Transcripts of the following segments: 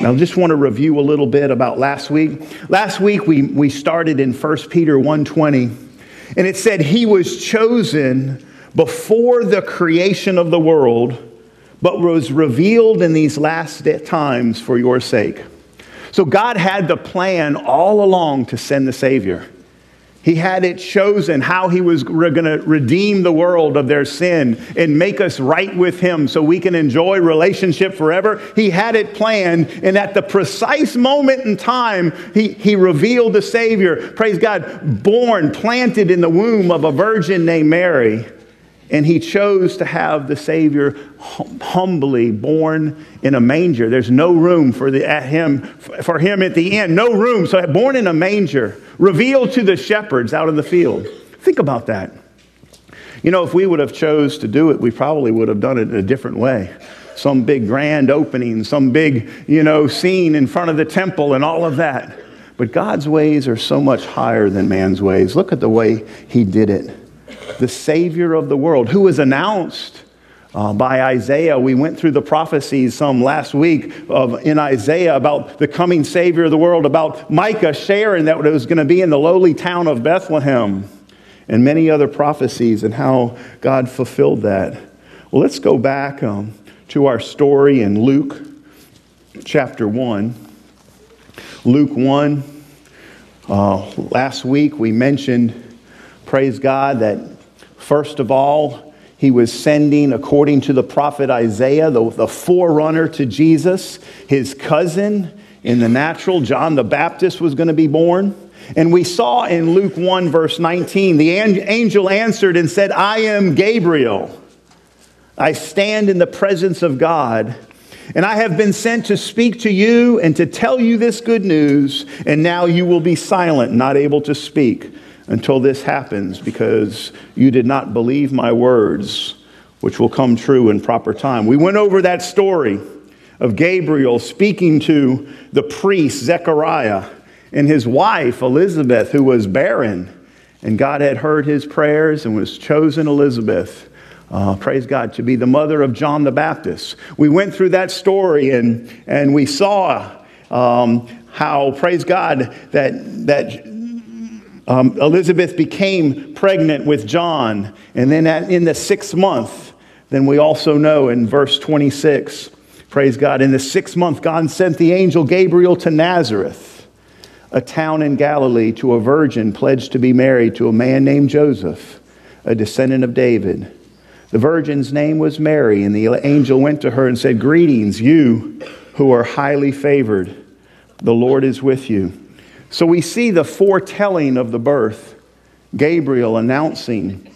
Now, I just want to review a little bit about last week. Last week we, we started in 1 Peter 1:20, and it said he was chosen before the creation of the world, but was revealed in these last times for your sake. So God had the plan all along to send the Savior. He had it chosen how he was going to redeem the world of their sin and make us right with him so we can enjoy relationship forever. He had it planned, and at the precise moment in time, he, he revealed the Savior. Praise God, born, planted in the womb of a virgin named Mary. And he chose to have the Savior humbly born in a manger. There's no room for, the, at him, for him at the end. No room. So born in a manger, revealed to the shepherds out in the field. Think about that. You know, if we would have chose to do it, we probably would have done it in a different way. Some big grand opening, some big, you know, scene in front of the temple and all of that. But God's ways are so much higher than man's ways. Look at the way he did it the Savior of the world, who was announced uh, by Isaiah. We went through the prophecies some last week of, in Isaiah about the coming Savior of the world, about Micah sharing that it was going to be in the lowly town of Bethlehem, and many other prophecies and how God fulfilled that. Well, let's go back um, to our story in Luke chapter 1. Luke 1. Uh, last week we mentioned, praise God, that First of all, he was sending, according to the prophet Isaiah, the, the forerunner to Jesus, his cousin in the natural, John the Baptist, was going to be born. And we saw in Luke 1, verse 19, the angel answered and said, I am Gabriel. I stand in the presence of God, and I have been sent to speak to you and to tell you this good news, and now you will be silent, not able to speak until this happens because you did not believe my words, which will come true in proper time. We went over that story of Gabriel speaking to the priest Zechariah and his wife Elizabeth, who was barren. And God had heard his prayers and was chosen Elizabeth. Uh, praise God, to be the mother of John the Baptist. We went through that story and, and we saw um, how, praise God, that, that um, Elizabeth became pregnant with John. And then at, in the sixth month, then we also know in verse 26, praise God, in the sixth month, God sent the angel Gabriel to Nazareth, a town in Galilee, to a virgin pledged to be married to a man named Joseph, a descendant of David. The virgin's name was Mary, and the angel went to her and said, Greetings, you who are highly favored. The Lord is with you. So we see the foretelling of the birth, Gabriel announcing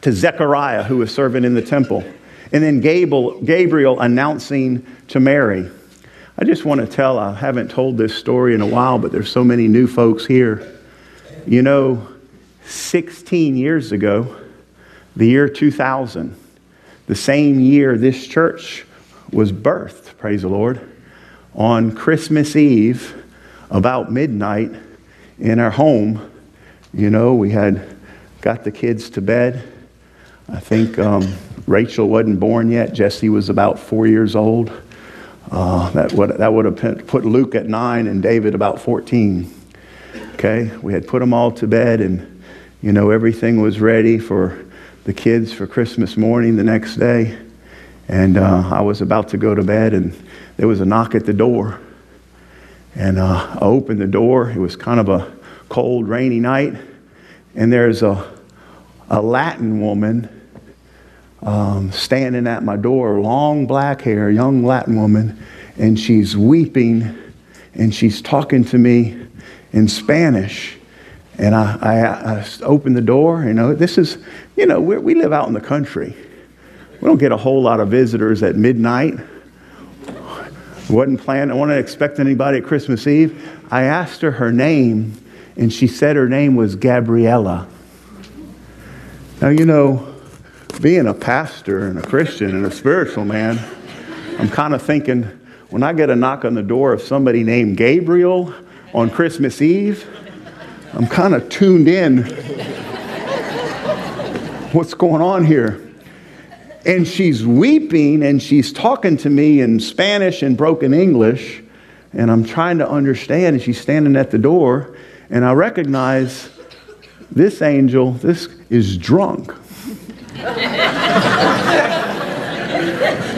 to Zechariah, who was serving in the temple, and then Gabriel announcing to Mary. I just want to tell, I haven't told this story in a while, but there's so many new folks here. You know, 16 years ago, the year 2000, the same year this church was birthed, praise the Lord, on Christmas Eve, about midnight in our home, you know, we had got the kids to bed. I think um, Rachel wasn't born yet. Jesse was about four years old. Uh, that would, that would have put Luke at nine and David about 14. Okay, we had put them all to bed, and you know, everything was ready for the kids for Christmas morning the next day. And uh, I was about to go to bed, and there was a knock at the door. And uh, I opened the door. It was kind of a cold, rainy night. And there's a, a Latin woman um, standing at my door, long black hair, young Latin woman. And she's weeping and she's talking to me in Spanish. And I, I, I opened the door. You know, this is, you know, we live out in the country. We don't get a whole lot of visitors at midnight wasn't planning, I wasn't expecting anybody at Christmas Eve. I asked her her name, and she said her name was Gabriella. Now, you know, being a pastor and a Christian and a spiritual man, I'm kind of thinking when I get a knock on the door of somebody named Gabriel on Christmas Eve, I'm kind of tuned in. What's going on here? And she's weeping and she's talking to me in Spanish and broken English and I'm trying to understand. And she's standing at the door, and I recognize this angel, this is drunk.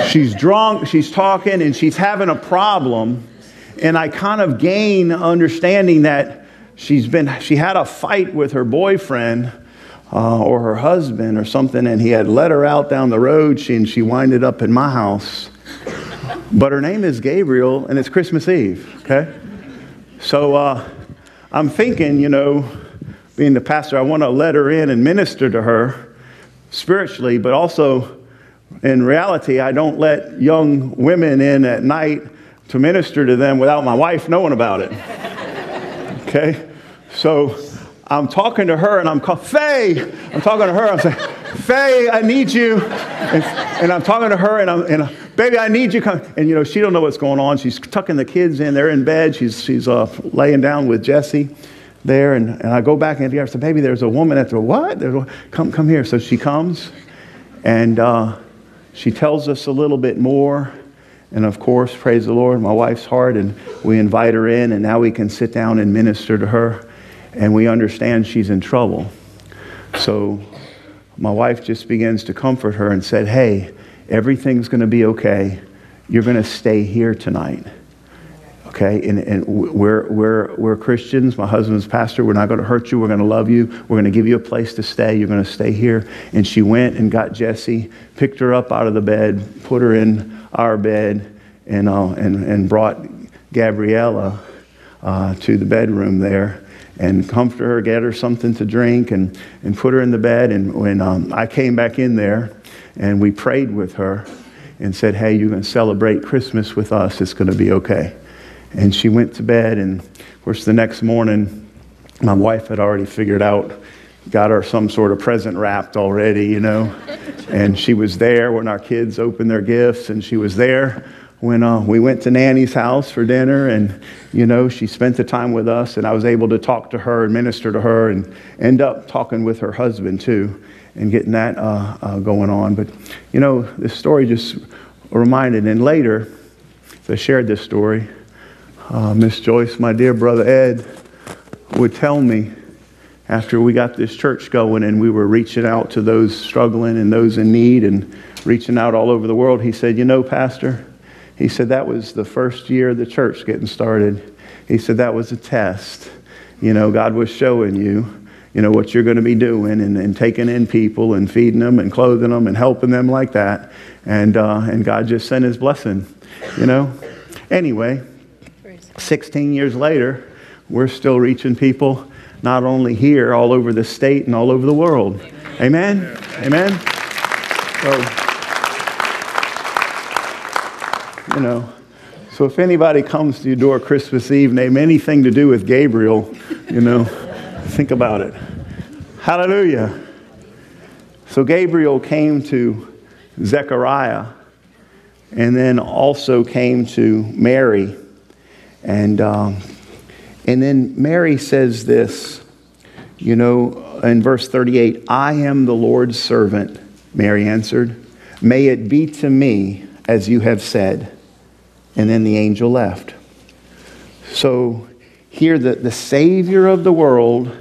she's drunk, she's talking, and she's having a problem. And I kind of gain understanding that she's been, she had a fight with her boyfriend uh, or her husband or something, and he had let her out down the road, she, and she winded up in my house. But her name is Gabriel, and it's Christmas Eve, okay? So uh, I'm thinking, you know, being the pastor, I want to let her in and minister to her spiritually, but also in reality, I don't let young women in at night to minister to them without my wife knowing about it. Okay? So I'm talking to her and I'm called Faye. I'm talking to her. I'm saying, Faye, I need you. And, and I'm talking to her and I'm, and baby, I need you. And you know, she don't know what's going on. She's tucking the kids in. They're in bed. She's, she's uh, laying down with Jesse there. And, and I go back and I said, baby, there's a woman at the, what? There's come, come here. So she comes and uh, she tells us a little bit more. And of course, praise the Lord, my wife's heart, and we invite her in, and now we can sit down and minister to her, and we understand she's in trouble. So my wife just begins to comfort her and said, Hey, everything's going to be okay. You're going to stay here tonight. Okay? And, and we're, we're, we're Christians. My husband's pastor. We're not going to hurt you. We're going to love you. We're going to give you a place to stay. You're going to stay here. And she went and got Jesse, picked her up out of the bed, put her in our bed and, uh, and, and brought Gabriella uh, to the bedroom there and comfort her, get her something to drink, and, and put her in the bed. And when um, I came back in there and we prayed with her and said, Hey, you're going to celebrate Christmas with us, it's going to be okay. And she went to bed, and of course, the next morning, my wife had already figured out got her some sort of present wrapped already, you know. and she was there when our kids opened their gifts, and she was there when uh, we went to Nanny's house for dinner. And, you know, she spent the time with us, and I was able to talk to her and minister to her and end up talking with her husband, too, and getting that uh, uh, going on. But, you know, this story just reminded, and later, I shared this story, uh, Miss Joyce, my dear brother Ed, would tell me after we got this church going and we were reaching out to those struggling and those in need and reaching out all over the world, he said, You know, Pastor, he said that was the first year of the church getting started. He said that was a test. You know, God was showing you, you know, what you're going to be doing and, and taking in people and feeding them and clothing them and helping them like that. And, uh, and God just sent his blessing, you know. Anyway, 16 years later, we're still reaching people not only here, all over the state and all over the world. Amen? Amen? So, you know, so if anybody comes to your door Christmas Eve, name anything to do with Gabriel, you know, think about it. Hallelujah. So Gabriel came to Zechariah and then also came to Mary. And um, and then Mary says this, you know, in verse 38 I am the Lord's servant, Mary answered. May it be to me as you have said. And then the angel left. So here, the, the Savior of the world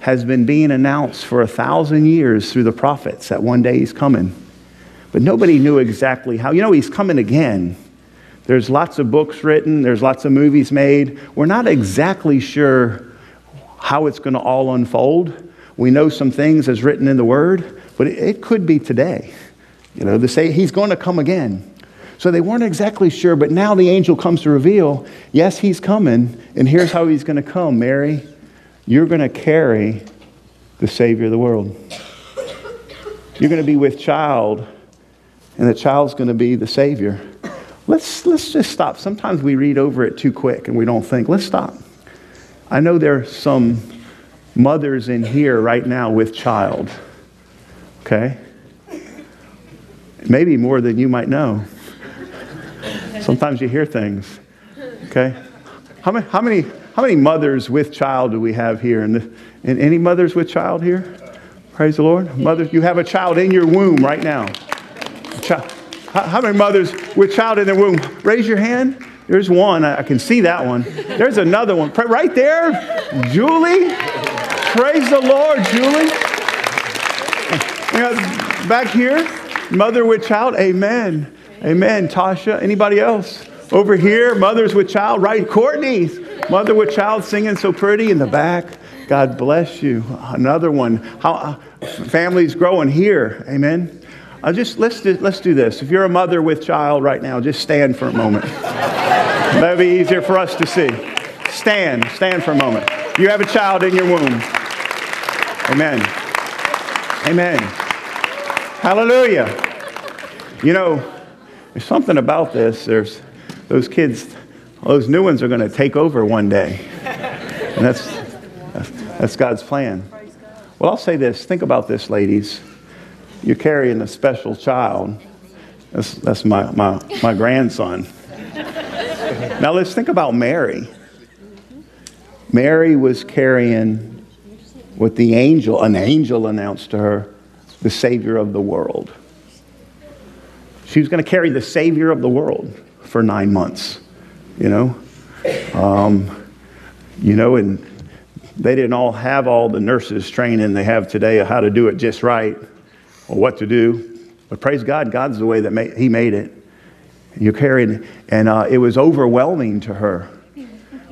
has been being announced for a thousand years through the prophets that one day he's coming. But nobody knew exactly how. You know, he's coming again. There's lots of books written, there's lots of movies made. We're not exactly sure how it's going to all unfold. We know some things as written in the Word, but it, it could be today. You know, to say he's going to come again. So they weren't exactly sure, but now the angel comes to reveal yes, he's coming, and here's how he's going to come. Mary, you're going to carry the Savior of the world. You're going to be with child, and the child's going to be the Savior. Let's, let's just stop. Sometimes we read over it too quick and we don't think. Let's stop. I know there are some mothers in here right now with child, okay? Maybe more than you might know. Sometimes you hear things, okay? How many, how many, how many mothers with child do we have here? And, and any mothers with child here? Praise the Lord. Mothers, you have a child in your womb right now. Child. How, many mothers with child in their womb? Raise your hand. There's one. I can see that one. There's another one. Right there, Julie. Praise the Lord, Julie. You know, back here, mother with child. Amen. Amen. Tasha. Anybody else? Over here, mothers with child. Right. Courtney, mother with child singing so pretty in the back. God bless you. Another one. How uh, families growing here. Amen. Uh, just let's do, let's do this. If you're a mother with child right now, just stand for a moment. That'd be easier for us to see. Stand, stand for a moment. You have a child in your womb. Amen. Amen. Hallelujah. You know, there's something about this. There's those kids, those new ones are going to take over one day. And that's, that's, God's plan. Well, I'll say this. Think about this, ladies you're carrying a special child. That's, that's my, my, my grandson. now let's think about Mary. Mary was carrying what the angel, an angel announced to her, the Savior of the world. She was going to carry the Savior of the world for nine months, you know? Um, you know, and they didn't all have all the nurses training they have today of how to do it just right or what to do. But praise God, God's the way that He made it. You carried, and uh, it was overwhelming to her.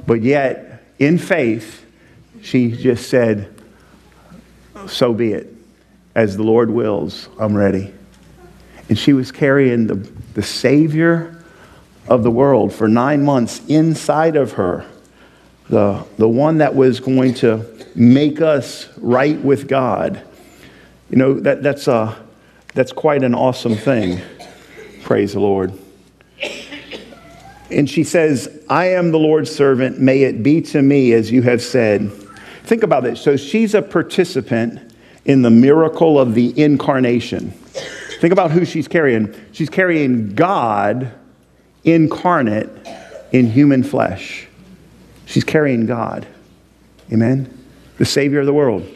But yet, in faith, she just said, So be it. As the Lord wills, I'm ready. And she was carrying the, the Savior of the world for nine months inside of her, the, the one that was going to make us right with God. You know, that, that's, uh, that's quite an awesome thing. Praise the Lord. And she says, I am the Lord's servant. May it be to me as you have said. Think about this. So she's a participant in the miracle of the incarnation. Think about who she's carrying. She's carrying God incarnate in human flesh. She's carrying God. Amen? The Savior of the world.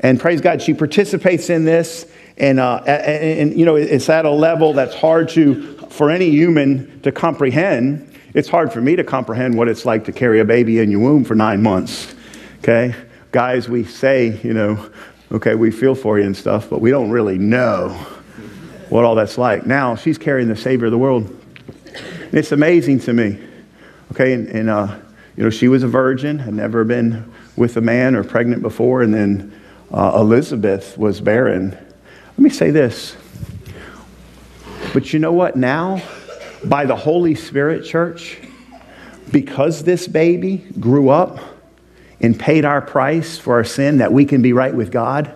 And praise God, she participates in this. And, uh, and, and, you know, it's at a level that's hard to, for any human to comprehend. It's hard for me to comprehend what it's like to carry a baby in your womb for nine months. Okay? Guys, we say, you know, okay, we feel for you and stuff, but we don't really know what all that's like. Now, she's carrying the Savior of the world. And it's amazing to me. Okay? And, and uh, you know, she was a virgin, had never been with a man or pregnant before, and then uh, Elizabeth was barren. Let me say this. But you know what? Now, by the Holy Spirit, church, because this baby grew up and paid our price for our sin that we can be right with God,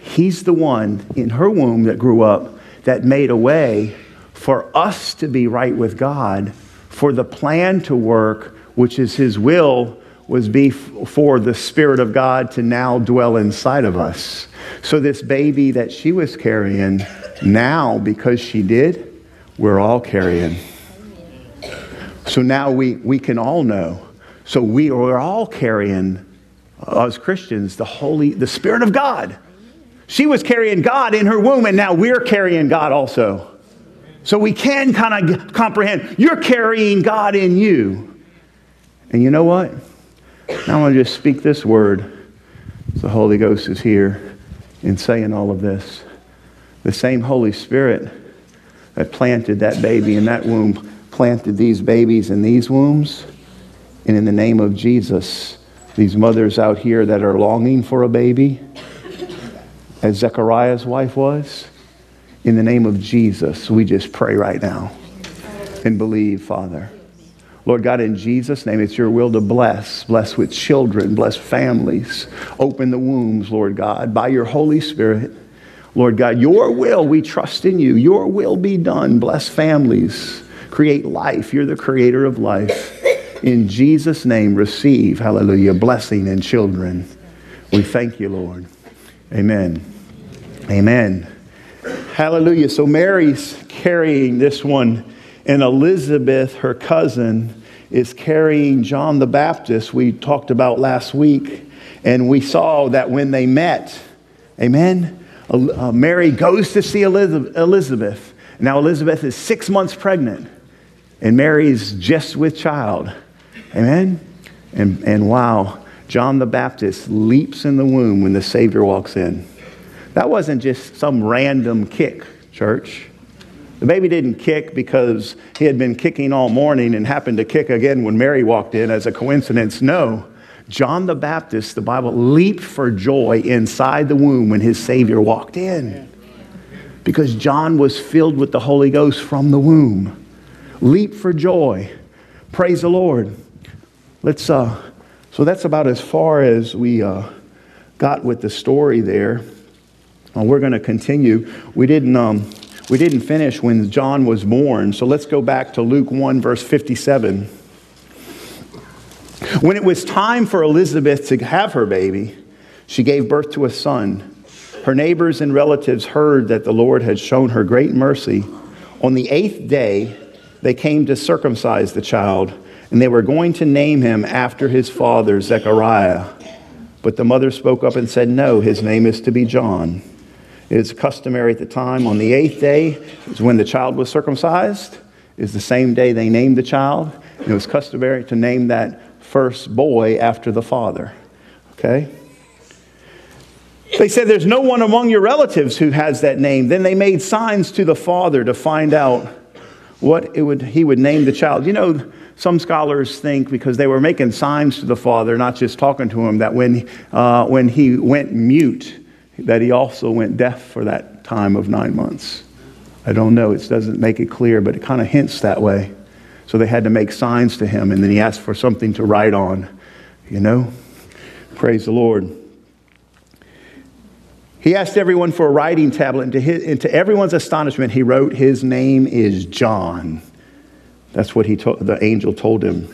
he's the one in her womb that grew up that made a way for us to be right with God, for the plan to work, which is his will was be for the Spirit of God to now dwell inside of us. So, this baby that she was carrying, now, because she did, we're all carrying. So now we, we can all know. So we are all carrying, uh, as Christians, the Holy, the Spirit of God. She was carrying God in her womb, and now we're carrying God also. So we can kind of comprehend you're carrying God in you. And you know what? Now I want to just speak this word. The Holy Ghost is here in saying all of this. The same Holy Spirit that planted that baby in that womb planted these babies in these wombs. And in the name of Jesus, these mothers out here that are longing for a baby, as Zechariah's wife was, in the name of Jesus, we just pray right now and believe, Father. Lord God, in Jesus' name, it's your will to bless, bless with children, bless families, open the wombs, Lord God, by your Holy Spirit. Lord God, your will, we trust in you. Your will be done. Bless families, create life. You're the creator of life. In Jesus' name, receive, hallelujah, blessing in children. We thank you, Lord. Amen. Amen. Hallelujah. So Mary's carrying this one and Elizabeth, her cousin, is carrying John the Baptist, we talked about last week. And we saw that when they met, amen, uh, Mary goes to see Elizabeth. Now, Elizabeth is six months pregnant. And Mary's just with child. Amen? And, and wow, John the Baptist leaps in the womb when the Savior walks in. That wasn't just some random kick, church. The baby didn't kick because he had been kicking all morning and happened to kick again when Mary walked in as a coincidence. No. John the Baptist, the Bible, leaped for joy inside the womb when his Savior walked in. Because John was filled with the Holy Ghost from the womb. Leap for joy. Praise the Lord. Let's, uh, so that's about as far as we uh, got with the story there. We're going to continue. We didn't, um, we didn't finish when John was born, so let's go back to Luke 1, verse 57. When it was time for Elizabeth to have her baby, she gave birth to a son. Her neighbors and relatives heard that the Lord had shown her great mercy. On the eighth day, they came to circumcise the child and they were going to name him after his father, Zechariah. But the mother spoke up and said, No, his name is to be John. It is customary at the time on the eighth day, is when the child was circumcised, is the same day they named the child. It was customary to name that first boy after the father. Okay? They said, There's no one among your relatives who has that name. Then they made signs to the father to find out what it would, he would name the child. You know, some scholars think because they were making signs to the father, not just talking to him, that when, uh, when he went mute, that he also went deaf for that time of nine months. I don't know. It doesn't make it clear, but it kind of hints that way. So they had to make signs to him, and then he asked for something to write on. You know? Praise the Lord. He asked everyone for a writing tablet, and to, his, and to everyone's astonishment, he wrote, His name is John. That's what he told, the angel told him.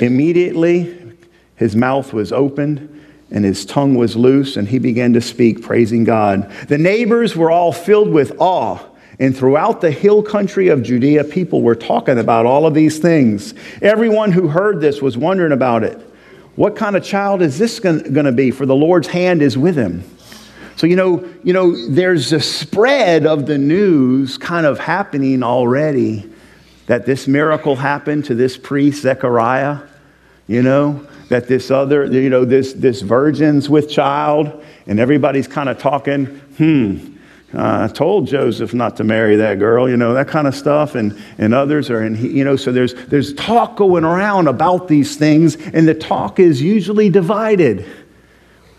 Immediately, his mouth was opened and his tongue was loose, and he began to speak, praising God. The neighbors were all filled with awe. And throughout the hill country of Judea, people were talking about all of these things. Everyone who heard this was wondering about it. What kind of child is this going to be? For the Lord's hand is with him. So, you know, you know, there's a spread of the news kind of happening already that this miracle happened to this priest, Zechariah, you know, that this other, you know, this, this virgin's with child, and everybody's kind of talking, hmm, uh, told Joseph not to marry that girl, you know, that kind of stuff, and, and others are, and you know, so there's, there's talk going around about these things, and the talk is usually divided,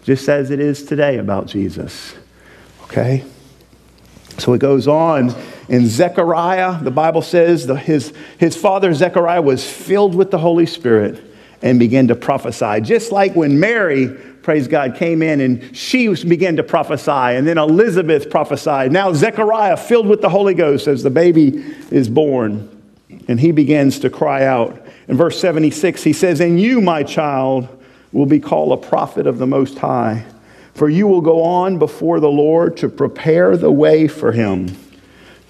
just as it is today about Jesus. Okay? So it goes on in Zechariah, the Bible says the, his, his father Zechariah was filled with the Holy Spirit and began to prophesy. Just like when Mary, praise God, came in and she began to prophesy, and then Elizabeth prophesied. Now Zechariah, filled with the Holy Ghost, as the baby is born, and he begins to cry out. In verse 76, he says, And you, my child, will be called a prophet of the Most High, for you will go on before the Lord to prepare the way for him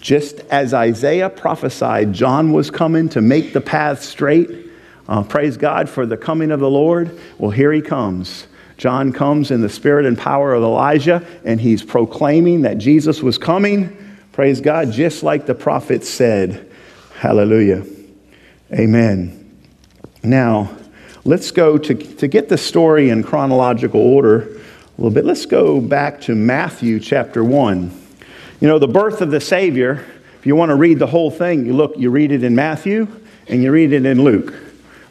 just as Isaiah prophesied, John was coming to make the path straight. Uh, praise God for the coming of the Lord. Well, here he comes. John comes in the spirit and power of Elijah, and he's proclaiming that Jesus was coming. Praise God, just like the prophet said. Hallelujah. Amen. Now, let's go to, to get the story in chronological order a little bit. Let's go back to Matthew chapter 1. You know, the birth of the Savior, if you want to read the whole thing, you look, you read it in Matthew and you read it in Luke.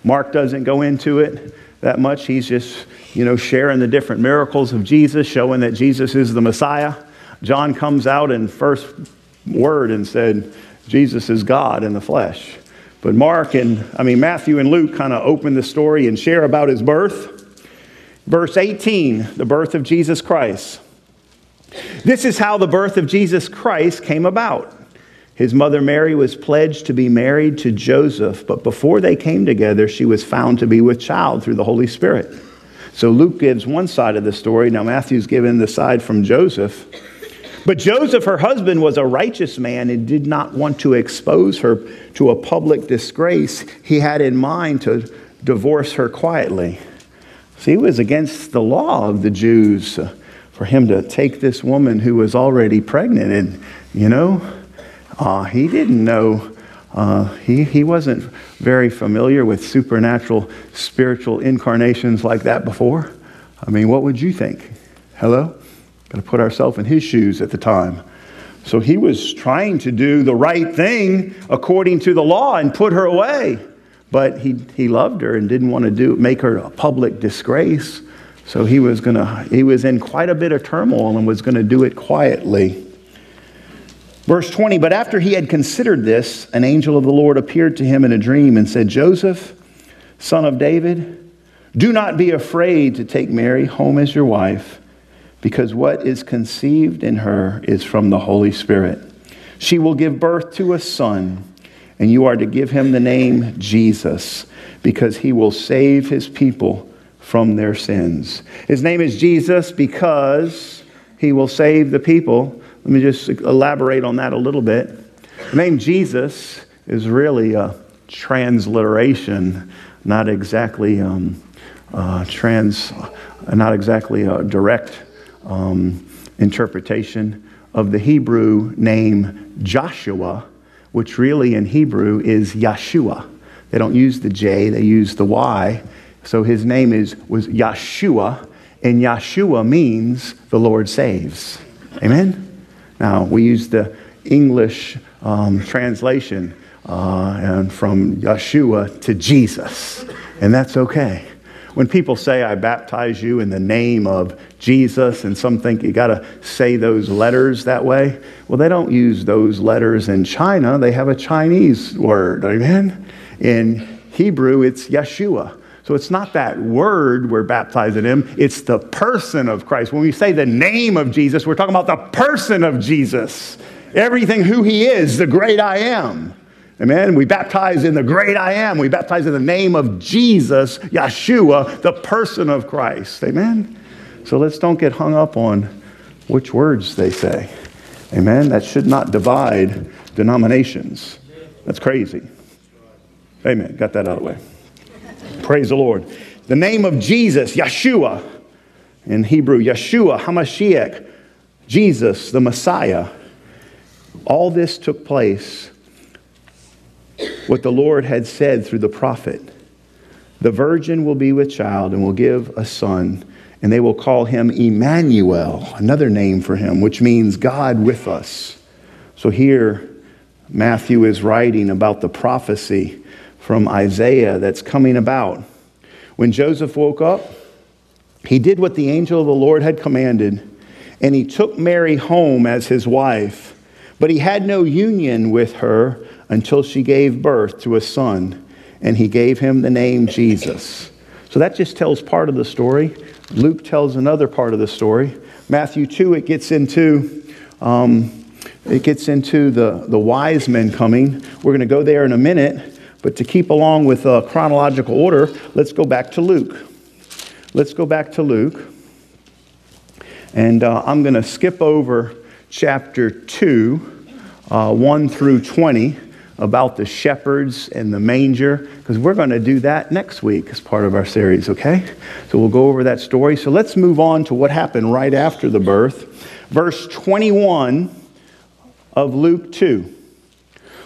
Mark doesn't go into it that much. He's just, you know, sharing the different miracles of Jesus, showing that Jesus is the Messiah. John comes out in first word and said, Jesus is God in the flesh. But Mark and, I mean, Matthew and Luke kind of open the story and share about his birth. Verse 18, the birth of Jesus Christ. This is how the birth of Jesus Christ came about. His mother Mary was pledged to be married to Joseph, but before they came together, she was found to be with child through the Holy Spirit. So Luke gives one side of the story. Now Matthew's given the side from Joseph. But Joseph, her husband, was a righteous man and did not want to expose her to a public disgrace. He had in mind to divorce her quietly. See, it was against the law of the Jews for him to take this woman who was already pregnant and, you know, uh, he didn't know Uh, he, he wasn't very familiar with supernatural spiritual incarnations like that before. I mean, what would you think? Hello? Got to put ourselves in his shoes at the time. So he was trying to do the right thing according to the law and put her away. But he, he loved her and didn't want to do, make her a public disgrace. So he was, gonna, he was in quite a bit of turmoil and was going to do it quietly. Verse 20 But after he had considered this, an angel of the Lord appeared to him in a dream and said, Joseph, son of David, do not be afraid to take Mary home as your wife, because what is conceived in her is from the Holy Spirit. She will give birth to a son, and you are to give him the name Jesus, because he will save his people from their sins. His name is Jesus because he will save the people. Let me just elaborate on that a little bit. The name Jesus is really a transliteration, not exactly um, uh, trans, not exactly a direct um, interpretation of the Hebrew name Joshua, which really in Hebrew is Yeshua. They don't use the J, they use the Y. So his name is, was Yeshua, and Yeshua means the Lord saves. Amen? Now, we use the English um, translation uh, and from Yeshua to Jesus, and that's okay. When people say, I baptize you in the name of Jesus, and some think you got to say those letters that way, well, they don't use those letters in China. They have a Chinese word, amen? In Hebrew, it's Yeshua. So it's not that word we're baptizing him, it's the person of Christ. When we say the name of Jesus, we're talking about the person of Jesus. Everything who he is, the great I am. Amen. We baptize in the great I am. We baptize in the name of Jesus, Yeshua, the person of Christ. Amen. So let's don't get hung up on which words they say. Amen. That should not divide denominations. That's crazy. Amen. Got that out of the way. Praise the Lord. The name of Jesus, Yeshua, in Hebrew, Yeshua, Hamashiach, Jesus, the Messiah. All this took place, what the Lord had said through the prophet. The virgin will be with child and will give a son, and they will call him Emmanuel, another name for him, which means God with us. So here, Matthew is writing about the prophecy from Isaiah that's coming about. When Joseph woke up, he did what the angel of the Lord had commanded, and he took Mary home as his wife. But he had no union with her until she gave birth to a son, and he gave him the name Jesus. So that just tells part of the story. Luke tells another part of the story. Matthew 2, it gets into. Um, it gets into the, the wise men coming. We're going to go there in a minute. But to keep along with a chronological order, let's go back to Luke. Let's go back to Luke. And uh, I'm going to skip over chapter 2, uh, 1 through 20, about the shepherds and the manger, because we're going to do that next week as part of our series, okay? So we'll go over that story. So let's move on to what happened right after the birth. Verse 21 of Luke 2.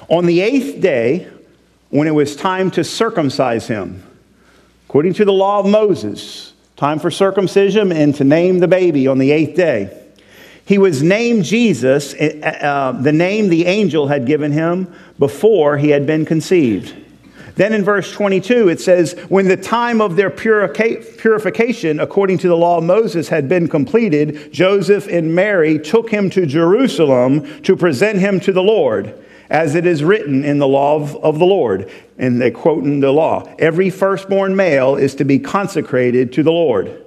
On the eighth day, when it was time to circumcise him. According to the law of Moses, time for circumcision and to name the baby on the eighth day. He was named Jesus, uh, uh, the name the angel had given him before he had been conceived. Then in verse 22, it says, When the time of their purification, according to the law of Moses, had been completed, Joseph and Mary took him to Jerusalem to present him to the Lord as it is written in the law of, of the Lord. And they quote in the law every firstborn male is to be consecrated to the Lord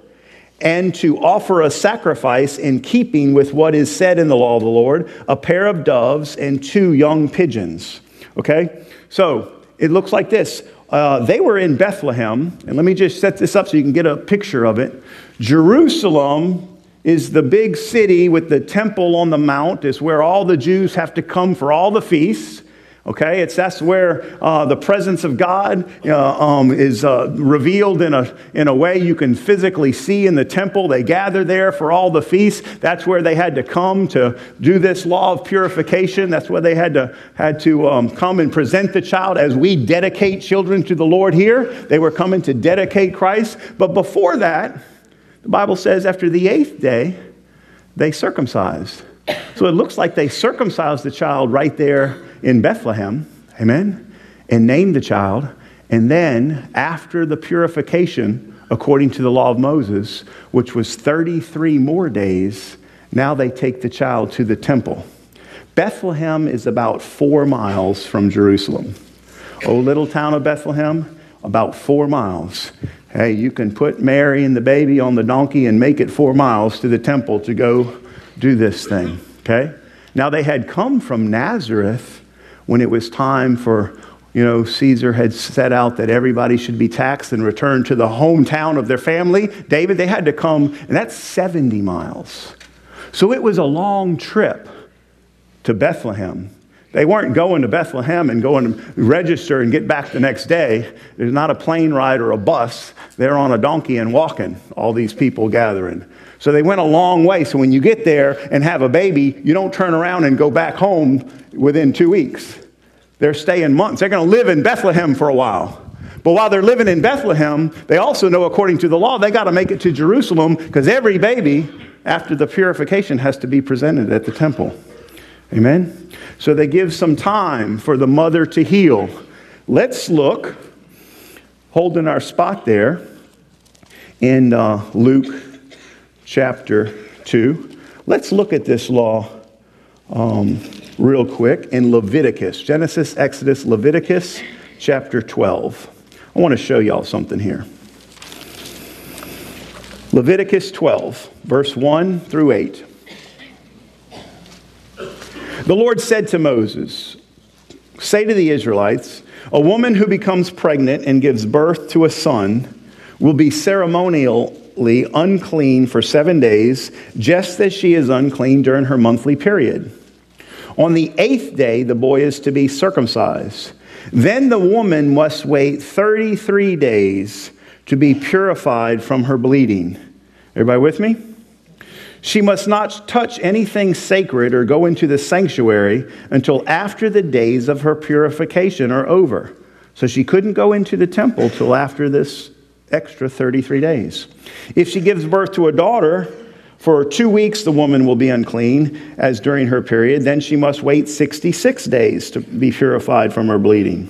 and to offer a sacrifice in keeping with what is said in the law of the Lord a pair of doves and two young pigeons. Okay? So it looks like this. Uh, they were in Bethlehem, and let me just set this up so you can get a picture of it. Jerusalem is the big city with the temple on the mount, is where all the Jews have to come for all the feasts. Okay, it's that's where uh, the presence of God uh, um, is uh, revealed in a in a way you can physically see in the temple. They gather there for all the feasts. That's where they had to come to do this law of purification. That's where they had to had to um, come and present the child as we dedicate children to the Lord here. They were coming to dedicate Christ. But before that, the Bible says after the eighth day, they circumcised. So it looks like they circumcised the child right there in Bethlehem, amen, and named the child. And then, after the purification, according to the law of Moses, which was 33 more days, now they take the child to the temple. Bethlehem is about four miles from Jerusalem. Oh, little town of Bethlehem, about four miles. Hey, you can put Mary and the baby on the donkey and make it four miles to the temple to go do this thing. Okay? Now they had come from Nazareth when it was time for, you know, Caesar had set out that everybody should be taxed and return to the hometown of their family. David, they had to come, and that's 70 miles. So it was a long trip to Bethlehem. They weren't going to Bethlehem and going to register and get back the next day. There's not a plane ride or a bus. They're on a donkey and walking, all these people gathering. So they went a long way. So when you get there and have a baby, you don't turn around and go back home within two weeks. They're staying months. They're going to live in Bethlehem for a while. But while they're living in Bethlehem, they also know, according to the law, they got to make it to Jerusalem because every baby, after the purification, has to be presented at the temple. Amen? So they give some time for the mother to heal. Let's look, holding our spot there, in uh, Luke chapter 2. Let's look at this law um, real quick in Leviticus Genesis, Exodus, Leviticus chapter 12. I want to show y'all something here. Leviticus 12, verse 1 through 8. The Lord said to Moses, Say to the Israelites, a woman who becomes pregnant and gives birth to a son will be ceremonially unclean for seven days, just as she is unclean during her monthly period. On the eighth day, the boy is to be circumcised. Then the woman must wait 33 days to be purified from her bleeding. Everybody with me? She must not touch anything sacred or go into the sanctuary until after the days of her purification are over. So she couldn't go into the temple till after this extra 33 days. If she gives birth to a daughter, for two weeks the woman will be unclean, as during her period. Then she must wait 66 days to be purified from her bleeding.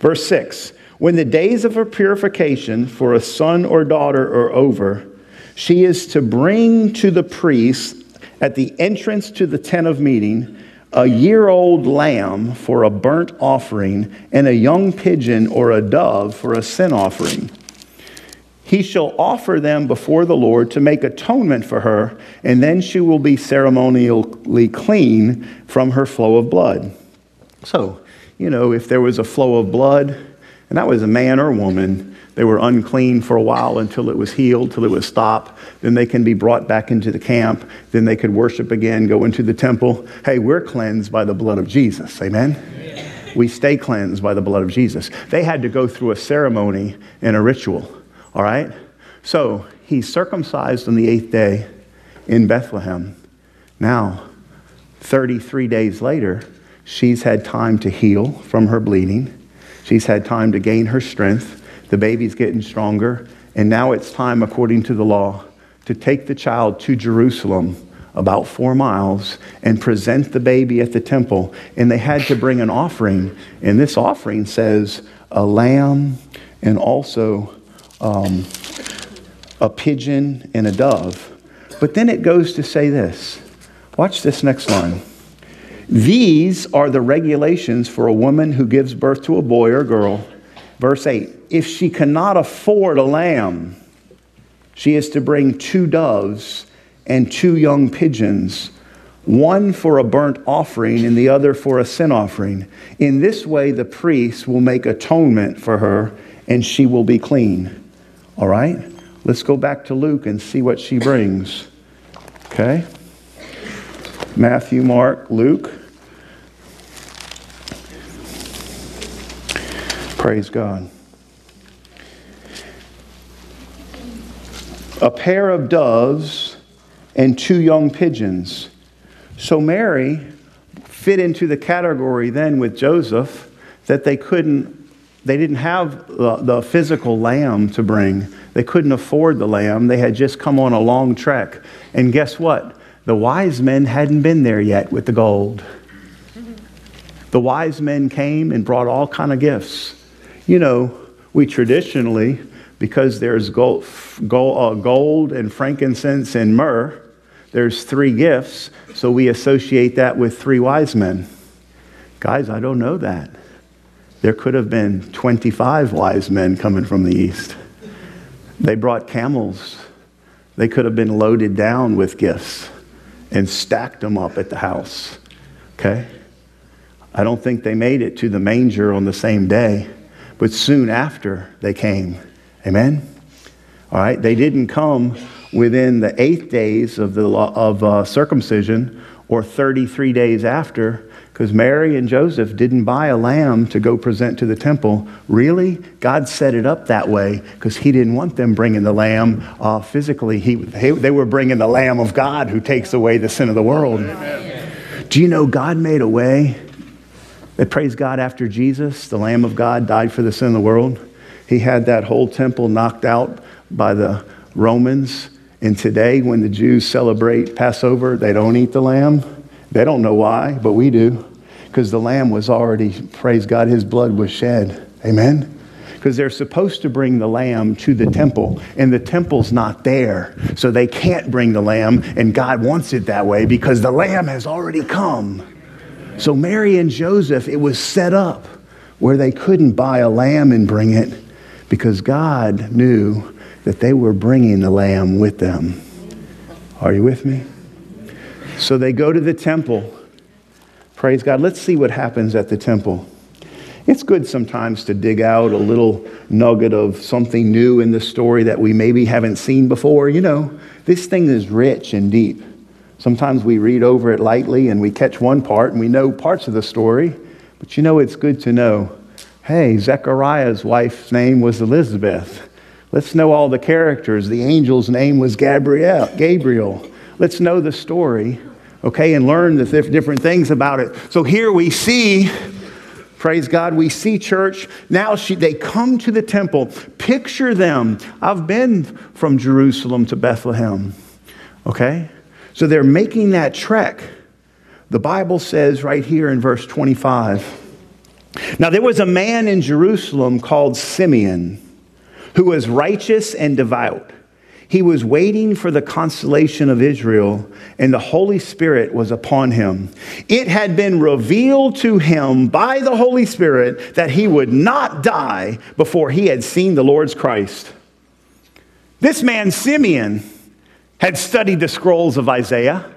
Verse 6 When the days of her purification for a son or daughter are over, she is to bring to the priest at the entrance to the tent of meeting a year old lamb for a burnt offering, and a young pigeon or a dove for a sin offering he shall offer them before the Lord to make atonement for her, and then she will be ceremonially clean from her flow of blood. So, you know, if there was a flow of blood, and that was a man or woman, they were unclean for a while until it was healed, till it was stopped. Then they can be brought back into the camp. Then they could worship again, go into the temple. Hey, we're cleansed by the blood of Jesus. Amen? Amen. We stay cleansed by the blood of Jesus. They had to go through a ceremony and a ritual. All right? So he's circumcised on the eighth day in Bethlehem. Now, 33 days later, she's had time to heal from her bleeding. She's had time to gain her strength. The baby's getting stronger. And now it's time, according to the law, to take the child to Jerusalem, about four miles, and present the baby at the temple. And they had to bring an offering. And this offering says a lamb and also um, a pigeon, and a dove. But then it goes to say this. Watch this next line. These are the regulations for a woman who gives birth to a boy or girl. Verse 8 If she cannot afford a lamb, she is to bring two doves and two young pigeons, one for a burnt offering and the other for a sin offering. In this way, the priest will make atonement for her and she will be clean. All right? Let's go back to Luke and see what she brings. Okay? Matthew, Mark, Luke. Praise God. A pair of doves and two young pigeons. So Mary fit into the category then with Joseph that they couldn't they didn't have the, the, physical lamb to bring. They couldn't afford the lamb. They had just come on a long trek. And guess what? The wise men hadn't been there yet with the gold. The wise men came and brought all kind of gifts. You know, we traditionally, because there's gold, gold, uh, gold and frankincense and myrrh, there's three gifts, so we associate that with three wise men. Guys, I don't know that. There could have been 25 wise men coming from the east. They brought camels. They could have been loaded down with gifts and stacked them up at the house. Okay? I don't think they made it to the manger on the same day, but soon after they came. Amen? All right? They didn't come within the eighth days of, the, law, of uh, circumcision or 33 days after, because Mary and Joseph didn't buy a lamb to go present to the temple. Really? God set it up that way because He didn't want them bringing the lamb uh, physically. He, he, they were bringing the Lamb of God who takes away the sin of the world. Amen. Do you know God made a way that, praise God, after Jesus, the Lamb of God, died for the sin of the world? He had that whole temple knocked out by the Romans and today, when the Jews celebrate Passover, they don't eat the lamb. They don't know why, but we do. Because the lamb was already, praise God, his blood was shed. Amen? Because they're supposed to bring the lamb to the temple, and the temple's not there. So they can't bring the lamb, and God wants it that way because the lamb has already come. So Mary and Joseph, it was set up where they couldn't buy a lamb and bring it because God knew that they were bringing the lamb with them. Are you with me? So they go to the temple. Praise God. Let's see what happens at the temple. It's good sometimes to dig out a little nugget of something new in the story that we maybe haven't seen before. You know, this thing is rich and deep. Sometimes we read over it lightly and we catch one part and we know parts of the story, but you know, it's good to know hey, Zechariah's wife's name was Elizabeth. Let's know all the characters. The angel's name was Gabriel. Gabriel. Let's know the story, okay, and learn the different things about it. So here we see, praise God, we see church. Now she, they come to the temple. Picture them. I've been from Jerusalem to Bethlehem, okay? So they're making that trek. The Bible says right here in verse 25. Now there was a man in Jerusalem called Simeon who was righteous and devout. He was waiting for the consolation of Israel, and the Holy Spirit was upon him. It had been revealed to him by the Holy Spirit that he would not die before he had seen the Lord's Christ. This man, Simeon, had studied the scrolls of Isaiah.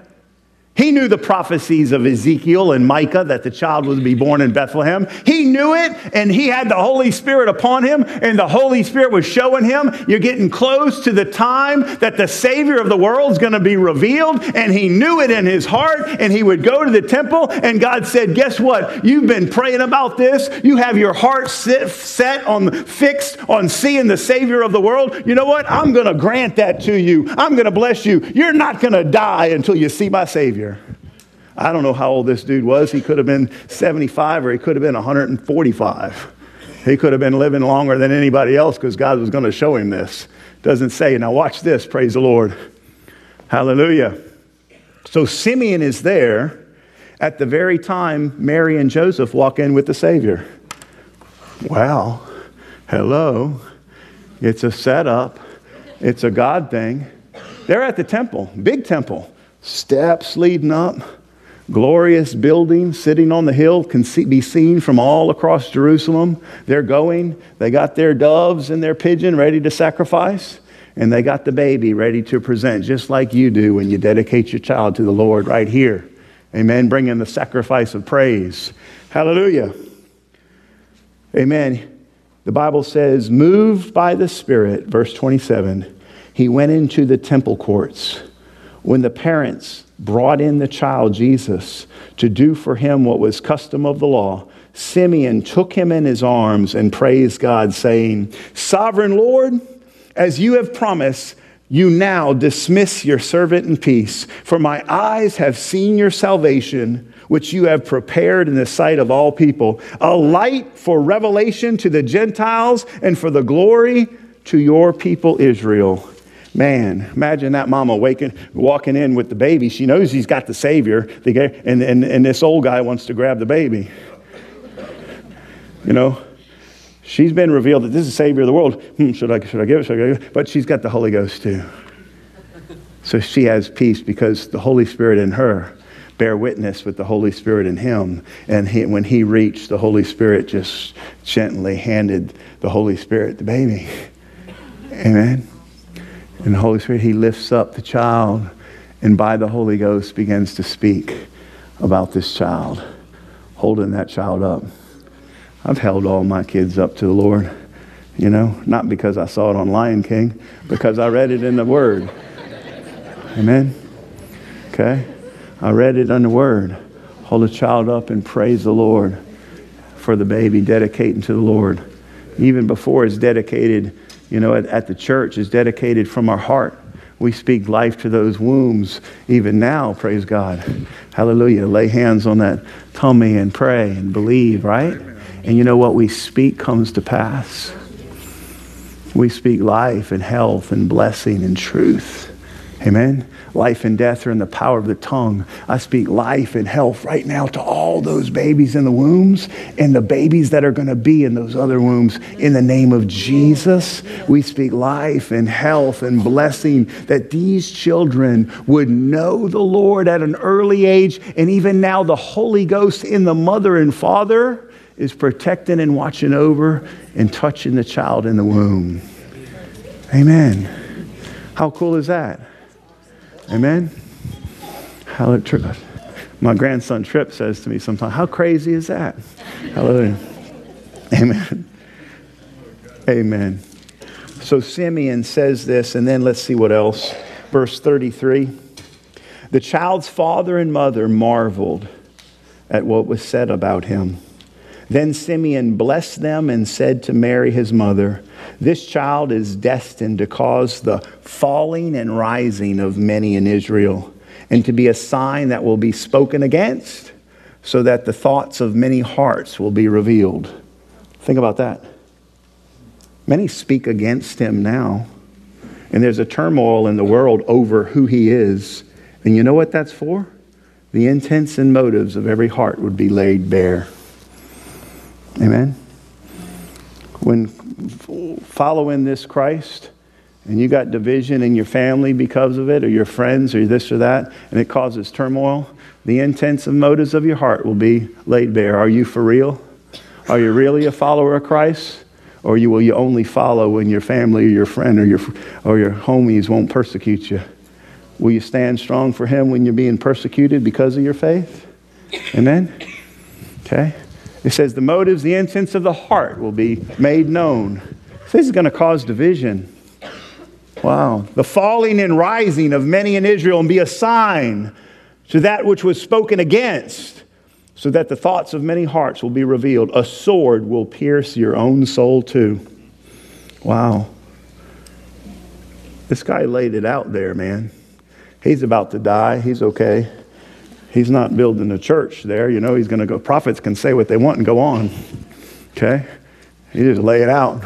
He knew the prophecies of Ezekiel and Micah that the child would be born in Bethlehem. He knew it, and he had the Holy Spirit upon him, and the Holy Spirit was showing him, You're getting close to the time that the Savior of the world is going to be revealed. And he knew it in his heart, and he would go to the temple, and God said, Guess what? You've been praying about this. You have your heart set on, fixed on seeing the Savior of the world. You know what? I'm going to grant that to you. I'm going to bless you. You're not going to die until you see my Savior. I don't know how old this dude was. He could have been 75 or he could have been 145. He could have been living longer than anybody else because God was going to show him this. Doesn't say. Now, watch this. Praise the Lord. Hallelujah. So, Simeon is there at the very time Mary and Joseph walk in with the Savior. Wow. Hello. It's a setup, it's a God thing. They're at the temple, big temple steps leading up, glorious building sitting on the hill can see, be seen from all across Jerusalem. They're going, they got their doves and their pigeon ready to sacrifice, and they got the baby ready to present, just like you do when you dedicate your child to the Lord right here. Amen. Bringing the sacrifice of praise. Hallelujah. Amen. The Bible says, moved by the Spirit, verse 27, he went into the temple courts when the parents brought in the child Jesus to do for him what was custom of the law, Simeon took him in his arms and praised God, saying, Sovereign Lord, as you have promised, you now dismiss your servant in peace, for my eyes have seen your salvation, which you have prepared in the sight of all people, a light for revelation to the Gentiles and for the glory to your people Israel. Man, imagine that mama waking, walking in with the baby. She knows he's got the Savior, and, and, and this old guy wants to grab the baby. You know, she's been revealed that this is the Savior of the world. Hmm, should, I, should I give it? Should I give it? But she's got the Holy Ghost too. So she has peace because the Holy Spirit in her bear witness with the Holy Spirit in him. And he, when he reached, the Holy Spirit just gently handed the Holy Spirit the baby. Amen. And the Holy Spirit, he lifts up the child and by the Holy Ghost begins to speak about this child, holding that child up. I've held all my kids up to the Lord, you know, not because I saw it on Lion King, because I read it in the Word. Amen. Okay? I read it in the Word. Hold a child up and praise the Lord for the baby, dedicating to the Lord. Even before it's dedicated, you know, at, at the church, is dedicated from our heart. We speak life to those wombs even now, praise God. Hallelujah. Lay hands on that tummy and pray and believe, right? And you know what we speak comes to pass. We speak life and health and blessing and truth. Amen. Life and death are in the power of the tongue. I speak life and health right now to all those babies in the wombs and the babies that are going to be in those other wombs. In the name of Jesus, we speak life and health and blessing that these children would know the Lord at an early age. And even now, the Holy Ghost in the mother and father is protecting and watching over and touching the child in the womb. Amen. How cool is that? Amen? Hallelujah. My grandson Trip says to me sometimes, How crazy is that? Hallelujah. Amen. Amen. So Simeon says this, and then let's see what else. Verse 33 The child's father and mother marveled at what was said about him. Then Simeon blessed them and said to Mary, his mother, This child is destined to cause the falling and rising of many in Israel, and to be a sign that will be spoken against, so that the thoughts of many hearts will be revealed. Think about that. Many speak against him now, and there's a turmoil in the world over who he is. And you know what that's for? The intents and motives of every heart would be laid bare. Amen. When following this Christ, and you got division in your family because of it, or your friends, or this or that, and it causes turmoil, the intents and motives of your heart will be laid bare. Are you for real? Are you really a follower of Christ? Or you, will you only follow when your family or your friend or your, or your homies won't persecute you? Will you stand strong for Him when you're being persecuted because of your faith? Amen? Okay? It says the motives, the intents of the heart will be made known. This is going to cause division. Wow. The falling and rising of many in Israel and be a sign to that which was spoken against, so that the thoughts of many hearts will be revealed. A sword will pierce your own soul too. Wow. This guy laid it out there, man. He's about to die. He's okay. He's not building a church there. You know, he's going to go. Prophets can say what they want and go on. Okay? He just lay it out.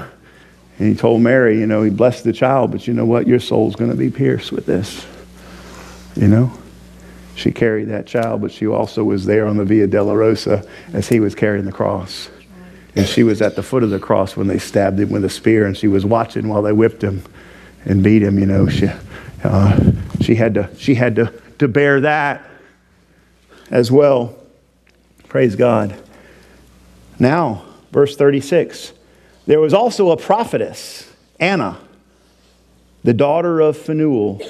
And he told Mary, you know, he blessed the child, but you know what? Your soul's going to be pierced with this. You know? She carried that child, but she also was there on the Via Dolorosa as he was carrying the cross. And she was at the foot of the cross when they stabbed him with a spear, and she was watching while they whipped him and beat him. You know, she, uh, she had to, she had to, to bear that as well. Praise God. Now, verse 36 there was also a prophetess, Anna, the daughter of Phanuel,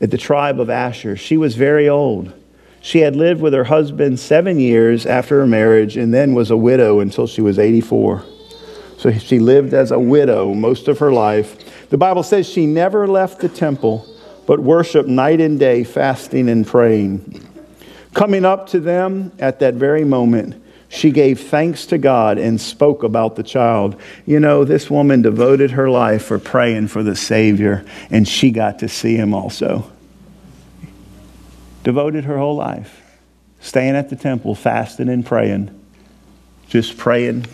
at the tribe of Asher. She was very old. She had lived with her husband seven years after her marriage and then was a widow until she was 84. So she lived as a widow most of her life. The Bible says she never left the temple but worshiped night and day, fasting and praying. Coming up to them at that very moment, she gave thanks to God and spoke about the child. You know, this woman devoted her life for praying for the Savior, and she got to see him also. Devoted her whole life, staying at the temple, fasting and praying, just praying.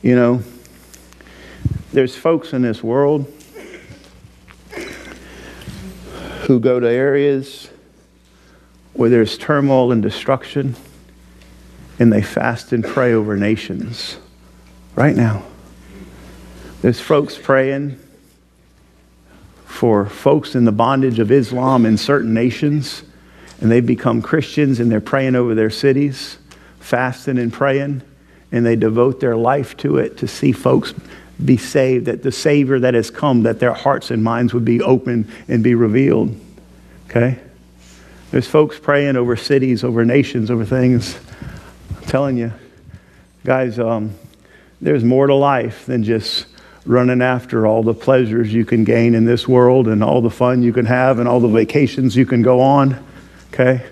You know, there's folks in this world who go to areas where there's turmoil and destruction and they fast and pray over nations right now. There's folks praying for folks in the bondage of Islam in certain nations, and they've become Christians and they're praying over their cities, fasting and praying, and they devote their life to it to see folks be saved, that the Savior that has come, that their hearts and minds would be open and be revealed. Okay? There's folks praying over cities, over nations, over things I'm telling you, guys, um, there's more to life than just running after all the pleasures you can gain in this world and all the fun you can have and all the vacations you can go on. Okay?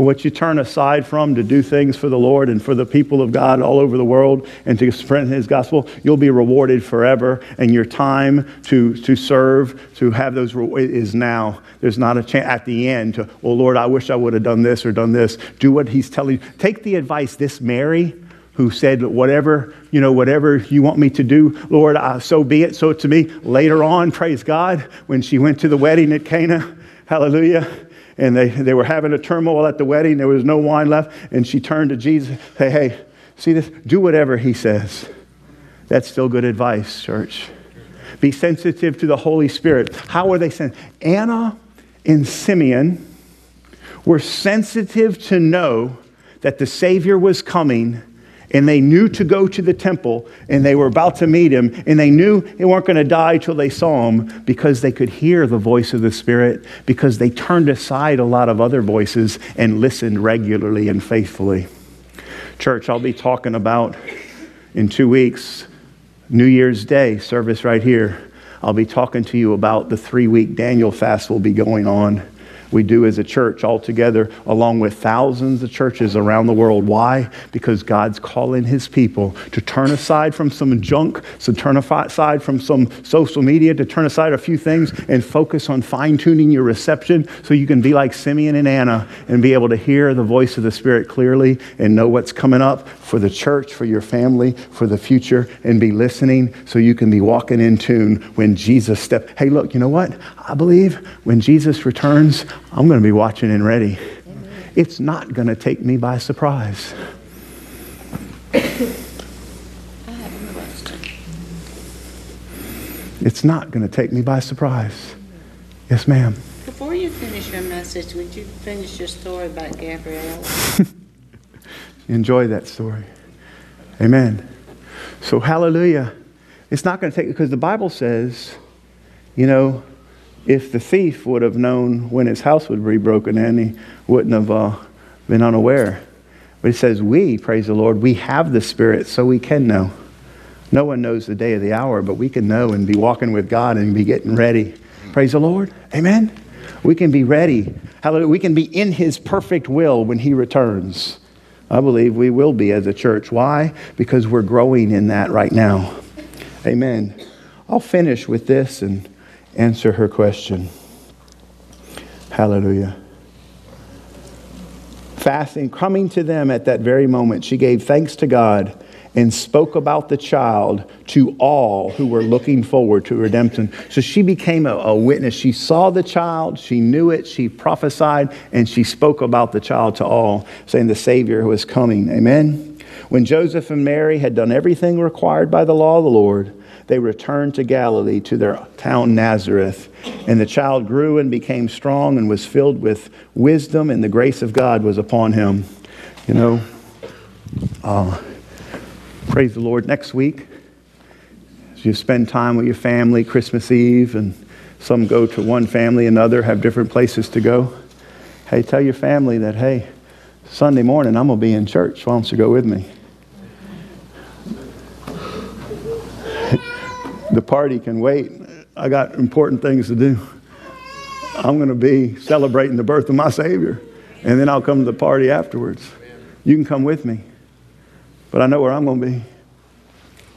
For what you turn aside from to do things for the Lord and for the people of God all over the world and to spread His gospel, you'll be rewarded forever. And your time to, to serve, to have those is now. There's not a chance at the end to, well, Lord, I wish I would have done this or done this. Do what He's telling you. Take the advice this Mary who said, whatever, you know, whatever you want me to do, Lord, so be it. So to me, later on, praise God, when she went to the wedding at Cana, hallelujah, and they, they were having a turmoil at the wedding. There was no wine left. And she turned to Jesus, say, hey, see this? Do whatever he says. That's still good advice, church. Be sensitive to the Holy Spirit. How are they sensitive? Anna and Simeon were sensitive to know that the Savior was coming and they knew to go to the temple and they were about to meet him and they knew they weren't going to die till they saw him because they could hear the voice of the spirit because they turned aside a lot of other voices and listened regularly and faithfully. Church i'll be talking about in two weeks new year's day service right here. I'll be talking to you about the three week daniel fast will be going on we do as a church all together, along with thousands of churches around the world. Why? Because God's calling his people to turn aside from some junk, to turn aside from some social media, to turn aside a few things and focus on fine tuning your reception so you can be like Simeon and Anna and be able to hear the voice of the Spirit clearly and know what's coming up for the church, for your family, for the future, and be listening so you can be walking in tune when Jesus steps. Hey, look, you know what? I believe when Jesus returns, I'm going to be watching and ready. It's not going to take me by surprise. I haven't watched. It's not going to take me by surprise. Yes, ma'am. Before you finish your message, would you finish your story about Gabrielle? Enjoy that story. Amen. So, hallelujah. It's not going to take, because the Bible says, you know, if the thief would have known when his house would be broken in, he wouldn't have uh, been unaware. But he says, We, praise the Lord, we have the Spirit so we can know. No one knows the day or the hour, but we can know and be walking with God and be getting ready. Praise the Lord. Amen. We can be ready. Hallelujah. We can be in His perfect will when He returns. I believe we will be as a church. Why? Because we're growing in that right now. Amen. I'll finish with this and answer her question. Hallelujah. Fasting, coming to them at that very moment, she gave thanks to God and spoke about the child to all who were looking forward to redemption. So she became a, a, witness. She saw the child, she knew it, she prophesied, and she spoke about the child to all, saying the Savior was coming. Amen. When Joseph and Mary had done everything required by the law of the Lord, they returned to Galilee to their town Nazareth. And the child grew and became strong and was filled with wisdom, and the grace of God was upon him. You know, uh, praise the Lord. Next week, as you spend time with your family, Christmas Eve, and some go to one family, another have different places to go. Hey, tell your family that, hey, Sunday morning I'm going to be in church. Why don't you go with me? The party can wait. I got important things to do. I'm going to be celebrating the birth of my Savior. And then I'll come to the party afterwards. You can come with me. But I know where I'm going to be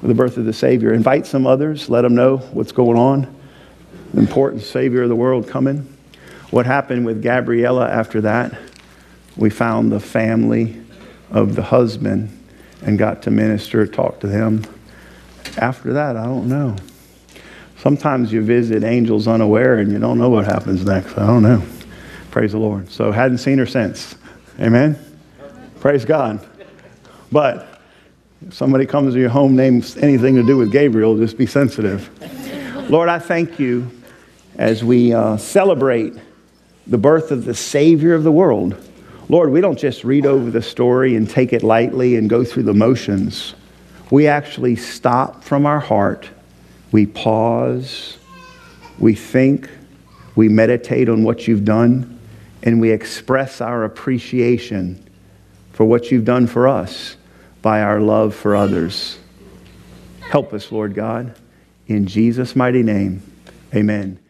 with the birth of the Savior. Invite some others, let them know what's going on. The important Savior of the world coming. What happened with Gabriella after that? We found the family of the husband and got to minister, talk to them. After that, I don't know. Sometimes you visit angels unaware and you don't know what happens next. I don't know. Praise the Lord. So hadn't seen her since. Amen. Praise God. But if somebody comes to your home names anything to do with Gabriel, just be sensitive. Lord, I thank you as we uh, celebrate the birth of the Savior of the world. Lord, we don't just read over the story and take it lightly and go through the motions. We actually stop from our heart, we pause, we think, we meditate on what you've done, and we express our appreciation for what you've done for us by our love for others. Help us, Lord God. In Jesus' mighty name, amen.